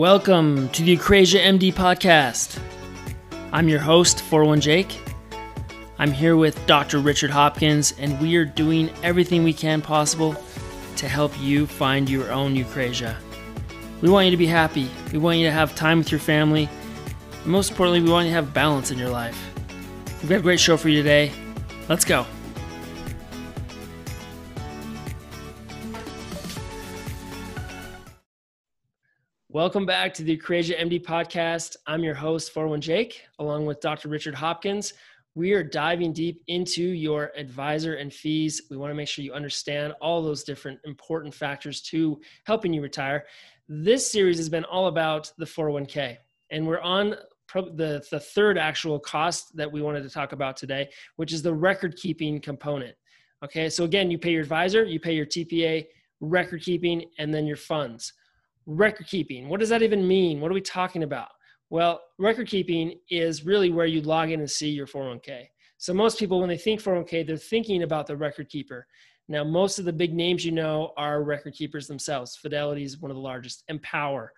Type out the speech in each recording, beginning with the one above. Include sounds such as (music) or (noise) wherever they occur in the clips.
Welcome to the Eucrasia MD podcast. I'm your host, 41 Jake. I'm here with Dr. Richard Hopkins, and we are doing everything we can possible to help you find your own Eucrasia. We want you to be happy. We want you to have time with your family. And most importantly, we want you to have balance in your life. We've got a great show for you today. Let's go. Welcome back to the Eucrasia MD podcast. I'm your host, 41 Jake, along with Dr. Richard Hopkins. We are diving deep into your advisor and fees. We want to make sure you understand all those different important factors to helping you retire. This series has been all about the 401k, and we're on the, the third actual cost that we wanted to talk about today, which is the record keeping component. Okay, so again, you pay your advisor, you pay your TPA, record keeping, and then your funds record keeping. What does that even mean? What are we talking about? Well, record keeping is really where you log in and see your 401k. So most people, when they think 401k, they're thinking about the record keeper. Now, most of the big names you know are record keepers themselves. Fidelity is one of the largest. Empower,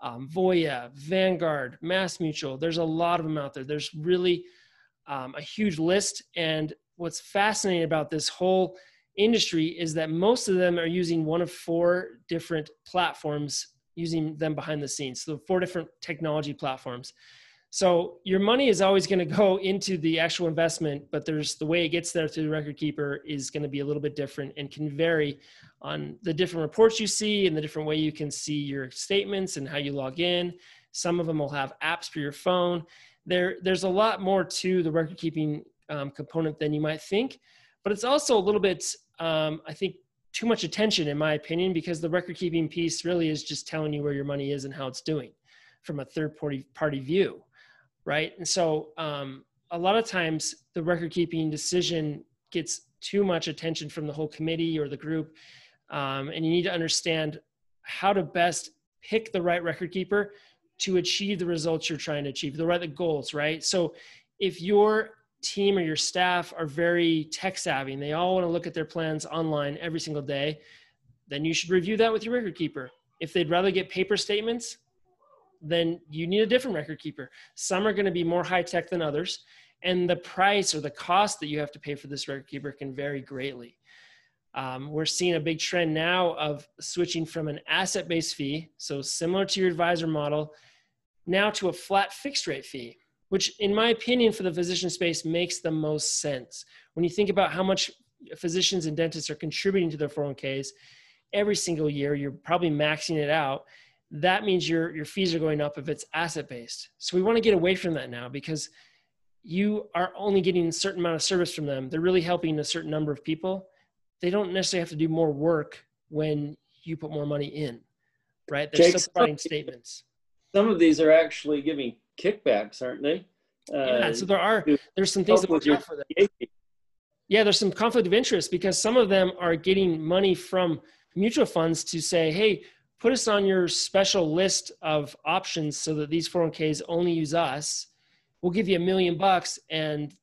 um, Voya, Vanguard, Mass Mutual. There's a lot of them out there. There's really um, a huge list. And what's fascinating about this whole industry is that most of them are using one of four different platforms using them behind the scenes. So four different technology platforms. So your money is always going to go into the actual investment, but there's the way it gets there through the record keeper is going to be a little bit different and can vary on the different reports you see and the different way you can see your statements and how you log in. Some of them will have apps for your phone. There, there's a lot more to the record keeping um, component than you might think, but it's also a little bit, um, I think, too much attention, in my opinion, because the record keeping piece really is just telling you where your money is and how it's doing from a third party party view, right? And so um, a lot of times the record keeping decision gets too much attention from the whole committee or the group, um, and you need to understand how to best pick the right record keeper to achieve the results you're trying to achieve, the right the goals, right? So if you're team or your staff are very tech savvy and they all want to look at their plans online every single day, then you should review that with your record keeper. If they'd rather get paper statements, then you need a different record keeper. Some are going to be more high tech than others, and the price or the cost that you have to pay for this record keeper can vary greatly. Um, we're seeing a big trend now of switching from an asset based fee, so similar to your advisor model, now to a flat fixed rate fee which in my opinion for the physician space makes the most sense. When you think about how much physicians and dentists are contributing to their 401ks every single year you're probably maxing it out. That means your your fees are going up if it's asset based so we want to get away from that now because you are only getting a certain amount of service from them. They're really helping a certain number of people. They don't necessarily have to do more work when you put more money in right? They're Jake, still providing statements. some of these are actually giving kickbacks, aren't they? yeah, uh, so there are there's some things that work out for them. Yeah, there's some conflict of interest because some of them are getting money from mutual funds to say, hey, put us on your special list of options so that these 401ks only use us. We'll give you a million bucks. And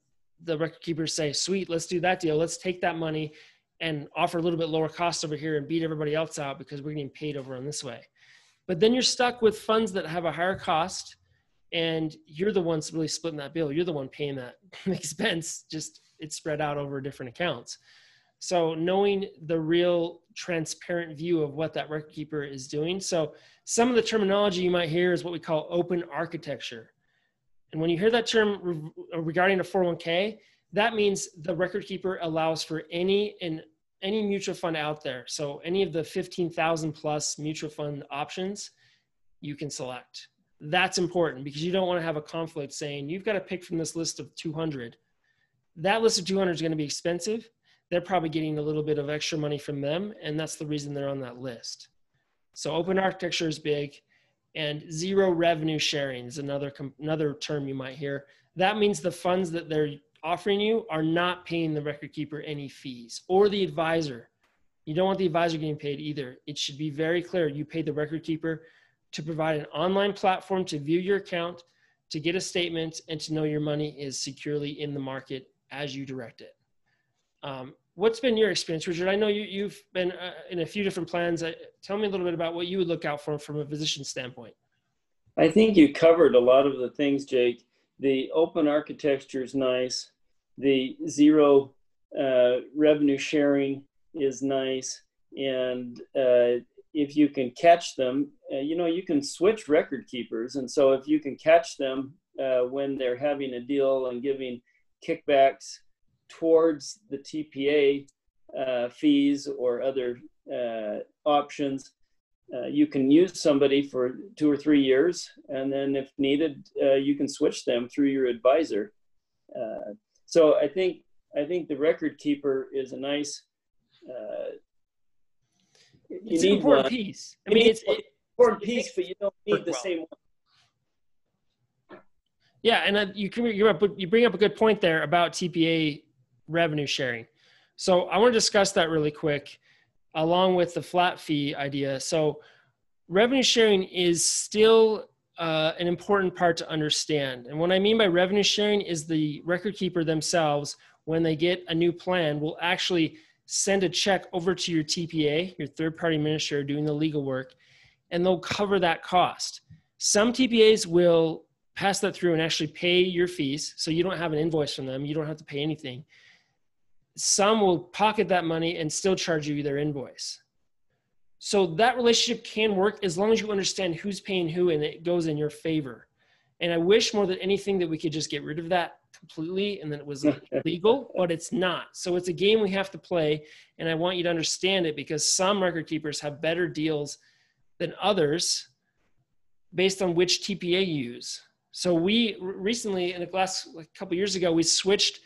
the record keepers say, sweet, let's do that deal. Let's take that money and offer a little bit lower cost over here and beat everybody else out because we're getting paid over on this way. But then you're stuck with funds that have a higher cost and you're the ones really splitting that bill. You're the one paying that (laughs) expense. Just it's spread out over different accounts. So knowing the real transparent view of what that record keeper is doing. So some of the terminology you might hear is what we call open architecture. And when you hear that term regarding a 401k that means the record keeper allows for any and any mutual fund out there. So any of the 15000 plus mutual fund options you can select that's important because you don't want to have a conflict saying you've got to pick from this list of 200 that list of 200 is going to be expensive. They're probably getting a little bit of extra money from them and that's the reason they're on that list. So open architecture is big and zero revenue sharing is another another term you might hear. That means the funds that they're offering you are not paying the record keeper any fees or the advisor. You don't want the advisor getting paid either. It should be very clear you pay the record keeper to provide an online platform to view your account, to get a statement, and to know your money is securely in the market as you direct it. Um, what's been your experience, Richard? I know you, have been uh, in a few different plans. Uh, tell me a little bit about what you would look out for from a physician standpoint. I think you covered a lot of the things, Jake. The open architecture is nice. The zero uh, revenue sharing is nice. And uh, if you can catch them, uh, you know, you can switch record keepers. And so if you can catch them uh, when they're having a deal and giving kickbacks towards the TPA uh, fees or other uh, options, uh, you can use somebody for two or three years, and then if needed, uh, you can switch them through your advisor. So I think I think the record keeper is a nice. Uh, it's an important one. piece. I mean, it's an important piece, but you don't need the well. same one. Yeah, and uh, you you bring up a good point there about TPA revenue sharing. So I want to discuss that really quick along with the flat fee idea. So, revenue sharing is still uh, an important part to understand. And what I mean by revenue sharing is the record keeper themselves, when they get a new plan, will actually send a check over to your TPA, your third party administrator doing the legal work, and they'll cover that cost. Some TPAs will pass that through and actually pay your fees. So you don't have an invoice from them, you don't have to pay anything some will pocket that money and still charge you their invoice. So that relationship can work as long as you understand who's paying who and it goes in your favor. And I wish more than anything that we could just get rid of that completely and then it was (laughs) legal, but it's not. So it's a game we have to play. And I want you to understand it because some record keepers have better deals than others based on which TPA you use. So we recently, in the last like, couple years ago, we switched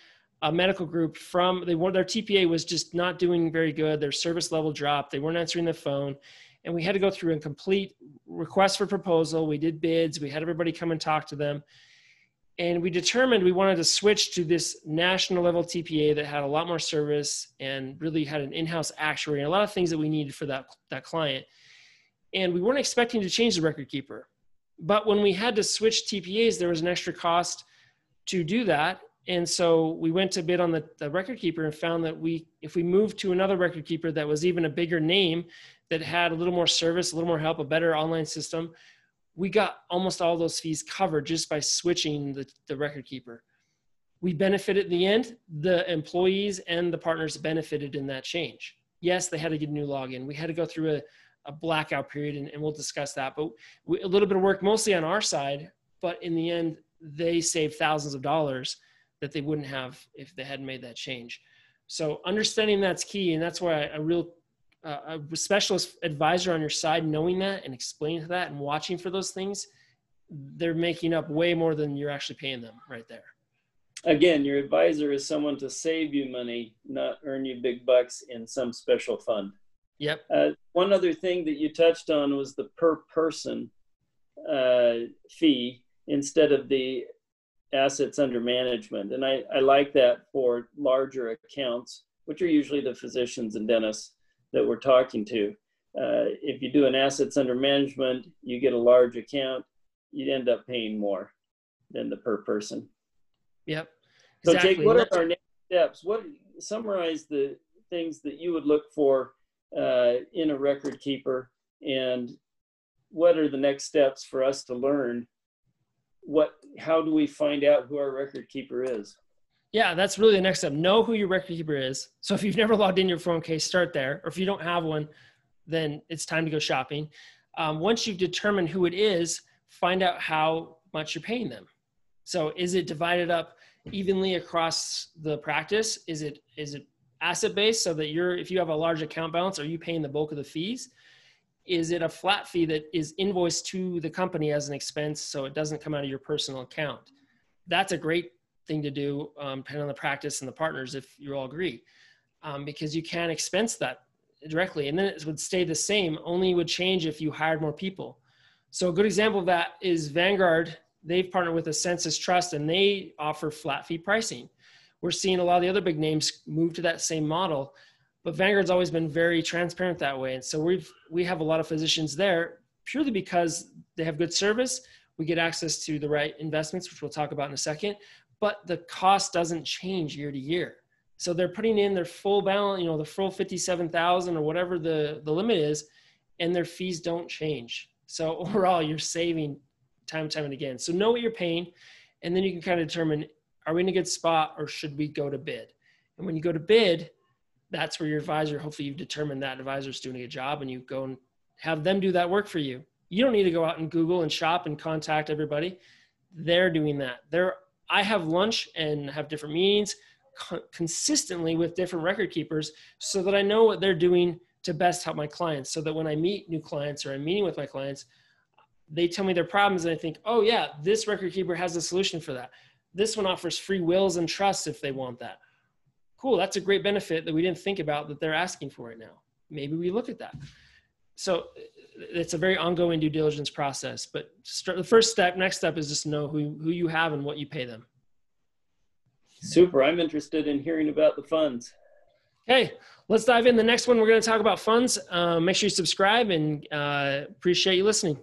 a medical group from they were their TPA was just not doing very good. Their service level dropped. They weren't answering the phone, and we had to go through a complete request for proposal. We did bids. We had everybody come and talk to them, and we determined we wanted to switch to this national level TPA that had a lot more service and really had an in-house actuary and a lot of things that we needed for that that client. And we weren't expecting to change the record keeper, but when we had to switch TPAs, there was an extra cost to do that and so we went to bid on the, the record keeper and found that we if we moved to another record keeper that was even a bigger name that had a little more service a little more help a better online system we got almost all those fees covered just by switching the, the record keeper. We benefited in the end. The employees and the partners benefited in that change. Yes they had to get a new login. We had to go through a, a blackout period and, and we'll discuss that but we, a little bit of work mostly on our side but in the end they saved thousands of dollars that they wouldn't have if they hadn't made that change. So understanding that's key, and that's why a real a specialist advisor on your side, knowing that and explaining that and watching for those things, they're making up way more than you're actually paying them right there. Again, your advisor is someone to save you money, not earn you big bucks in some special fund. Yep. Uh, one other thing that you touched on was the per person uh, fee instead of the assets under management. And I, I like that for larger accounts, which are usually the physicians and dentists that we're talking to. Uh, if you do an assets under management, you get a large account, you'd end up paying more than the per person. Yep. Exactly. So Jake, what are our next steps? What summarize the things that you would look for uh, in a record keeper and what are the next steps for us to learn what how do we find out who our record keeper is yeah that's really the next step. Know who your record keeper is. So if you've never logged in your 401k start there. Or if you don't have one then it's time to go shopping. Um, once you've determined who it is find out how much you're paying them. So is it divided up evenly across the practice? Is it is it asset based so that you're if you have a large account balance are you paying the bulk of the fees? Is it a flat fee that is invoiced to the company as an expense so it doesn't come out of your personal account? That's a great thing to do um, depending on the practice and the partners if you all agree um, because you can expense that directly and then it would stay the same only would change if you hired more people so a good example of that is vanguard they've partnered with Ascensus Trust and they offer flat fee pricing we're seeing a lot of the other big names move to that same model but Vanguard's always been very transparent that way. And so we've we have a lot of physicians there purely because they have good service. We get access to the right investments, which we'll talk about in a second. But the cost doesn't change year to year. So they're putting in their full balance, you know, the full 57,000 or whatever the, the limit is, and their fees don't change. So (laughs) overall, you're saving time and time and again. So know what you're paying, and then you can kind of determine are we in a good spot or should we go to bid? And when you go to bid, that's where your advisor, hopefully you've determined that advisor's doing a job and you go and have them do that work for you. You don't need to go out and Google and shop and contact everybody. They're doing that. They're, I have lunch and have different meetings co- consistently with different record keepers so that I know what they're doing to best help my clients. So that when I meet new clients or I'm meeting with my clients, they tell me their problems and I think, oh yeah, this record keeper has a solution for that. This one offers free wills and trusts if they want that. Cool, that's a great benefit that we didn't think about that they're asking for right now. Maybe we look at that. So it's a very ongoing due diligence process. But start, the first step, next step is just know who, who you have and what you pay them. Super. I'm interested in hearing about the funds. Okay, let's dive in. The next one, we're going to talk about funds. Uh, make sure you subscribe and uh, appreciate you listening.